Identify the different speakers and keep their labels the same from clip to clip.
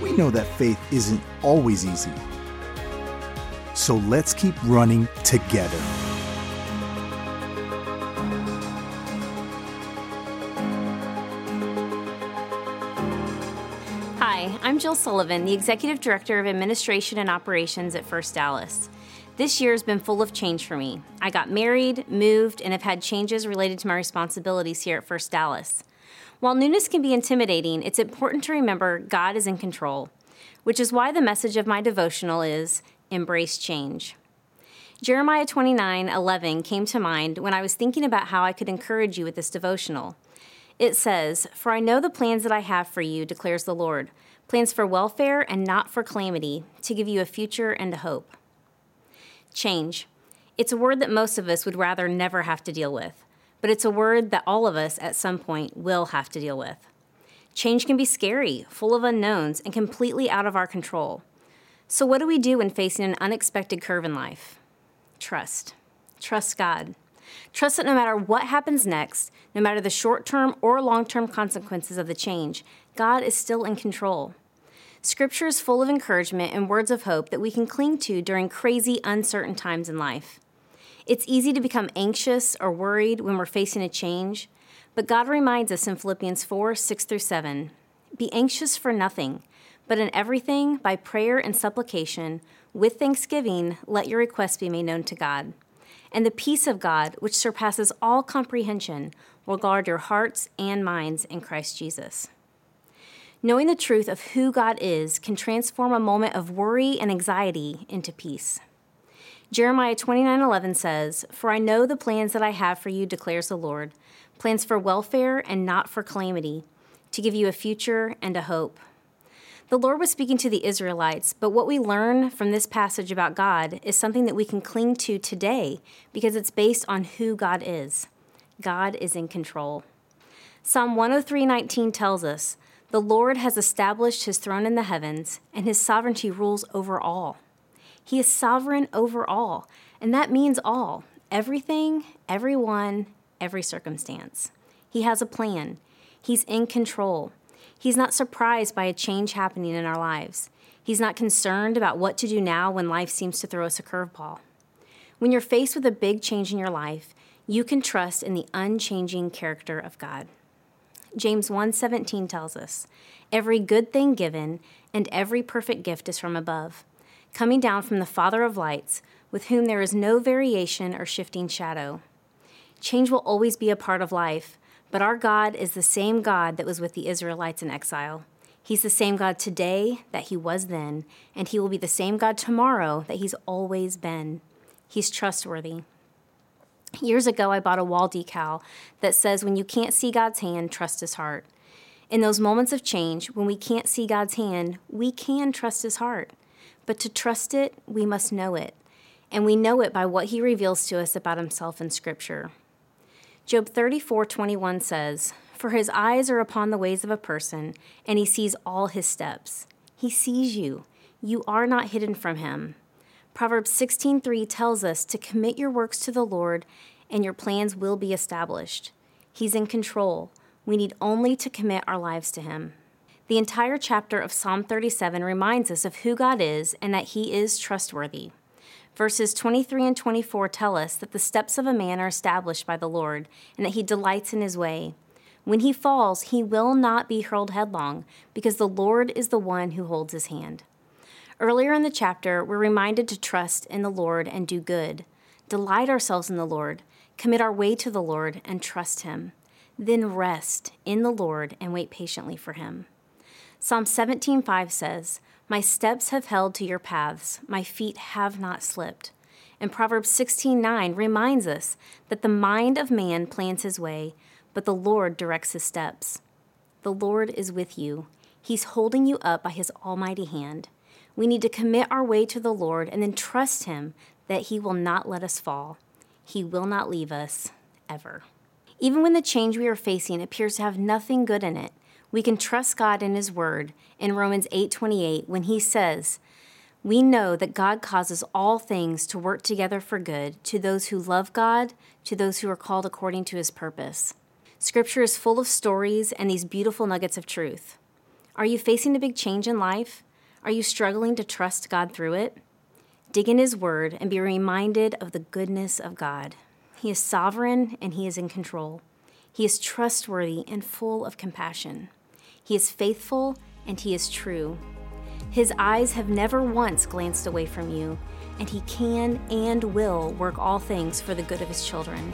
Speaker 1: we know that faith isn't always easy. So let's keep running together.
Speaker 2: Hi, I'm Jill Sullivan, the Executive Director of Administration and Operations at First Dallas. This year has been full of change for me. I got married, moved, and have had changes related to my responsibilities here at First Dallas. While newness can be intimidating, it's important to remember God is in control, which is why the message of my devotional is Embrace Change. Jeremiah 29 11 came to mind when I was thinking about how I could encourage you with this devotional. It says, For I know the plans that I have for you, declares the Lord plans for welfare and not for calamity, to give you a future and a hope. Change. It's a word that most of us would rather never have to deal with but it's a word that all of us at some point will have to deal with. Change can be scary, full of unknowns, and completely out of our control. So, what do we do when facing an unexpected curve in life? Trust. Trust God. Trust that no matter what happens next, no matter the short term or long term consequences of the change, God is still in control. Scripture is full of encouragement and words of hope that we can cling to during crazy, uncertain times in life. It's easy to become anxious or worried when we're facing a change, but God reminds us in Philippians 4 6 through 7 Be anxious for nothing, but in everything, by prayer and supplication, with thanksgiving, let your requests be made known to God. And the peace of God, which surpasses all comprehension, will guard your hearts and minds in Christ Jesus. Knowing the truth of who God is can transform a moment of worry and anxiety into peace. Jeremiah 29:11 says, "For I know the plans that I have for you," declares the Lord, plans for welfare and not for calamity, to give you a future and a hope. The Lord was speaking to the Israelites, but what we learn from this passage about God is something that we can cling to today because it's based on who God is. God is in control. Psalm 103:19 tells us, "The Lord has established his throne in the heavens, and his sovereignty rules over all." He is sovereign over all, and that means all everything, everyone, every circumstance. He has a plan, He's in control. He's not surprised by a change happening in our lives. He's not concerned about what to do now when life seems to throw us a curveball. When you're faced with a big change in your life, you can trust in the unchanging character of God. James 1:17 tells us, "Every good thing given and every perfect gift is from above, coming down from the Father of lights, with whom there is no variation or shifting shadow. Change will always be a part of life, but our God is the same God that was with the Israelites in exile. He's the same God today that he was then, and he will be the same God tomorrow that he's always been. He's trustworthy. Years ago, I bought a wall decal that says, When you can't see God's hand, trust his heart. In those moments of change, when we can't see God's hand, we can trust his heart. But to trust it, we must know it. And we know it by what he reveals to us about himself in Scripture. Job 34:21 says, "For his eyes are upon the ways of a person, and he sees all his steps. He sees you. You are not hidden from him." Proverbs 16:3 tells us to commit your works to the Lord, and your plans will be established. He's in control. We need only to commit our lives to him. The entire chapter of Psalm 37 reminds us of who God is and that He is trustworthy. Verses 23 and 24 tell us that the steps of a man are established by the Lord and that He delights in His way. When he falls, he will not be hurled headlong, because the Lord is the one who holds his hand. Earlier in the chapter, we're reminded to trust in the Lord and do good, delight ourselves in the Lord, commit our way to the Lord, and trust Him. Then rest in the Lord and wait patiently for Him. Psalm 17:5 says, "My steps have held to your paths; my feet have not slipped." And Proverbs 16:9 reminds us that the mind of man plans his way, but the Lord directs his steps. The Lord is with you. He's holding you up by his almighty hand. We need to commit our way to the Lord and then trust him that he will not let us fall. He will not leave us ever. Even when the change we are facing appears to have nothing good in it, we can trust God in his word in Romans 8:28 when he says, "We know that God causes all things to work together for good to those who love God, to those who are called according to his purpose." Scripture is full of stories and these beautiful nuggets of truth. Are you facing a big change in life? Are you struggling to trust God through it? Dig in His Word and be reminded of the goodness of God. He is sovereign and He is in control. He is trustworthy and full of compassion. He is faithful and He is true. His eyes have never once glanced away from you, and He can and will work all things for the good of His children.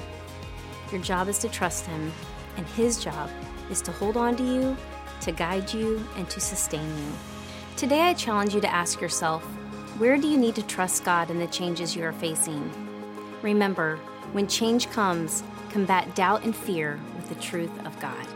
Speaker 2: Your job is to trust Him, and His job is to hold on to you, to guide you, and to sustain you. Today, I challenge you to ask yourself where do you need to trust God in the changes you are facing? Remember, when change comes, combat doubt and fear with the truth of God.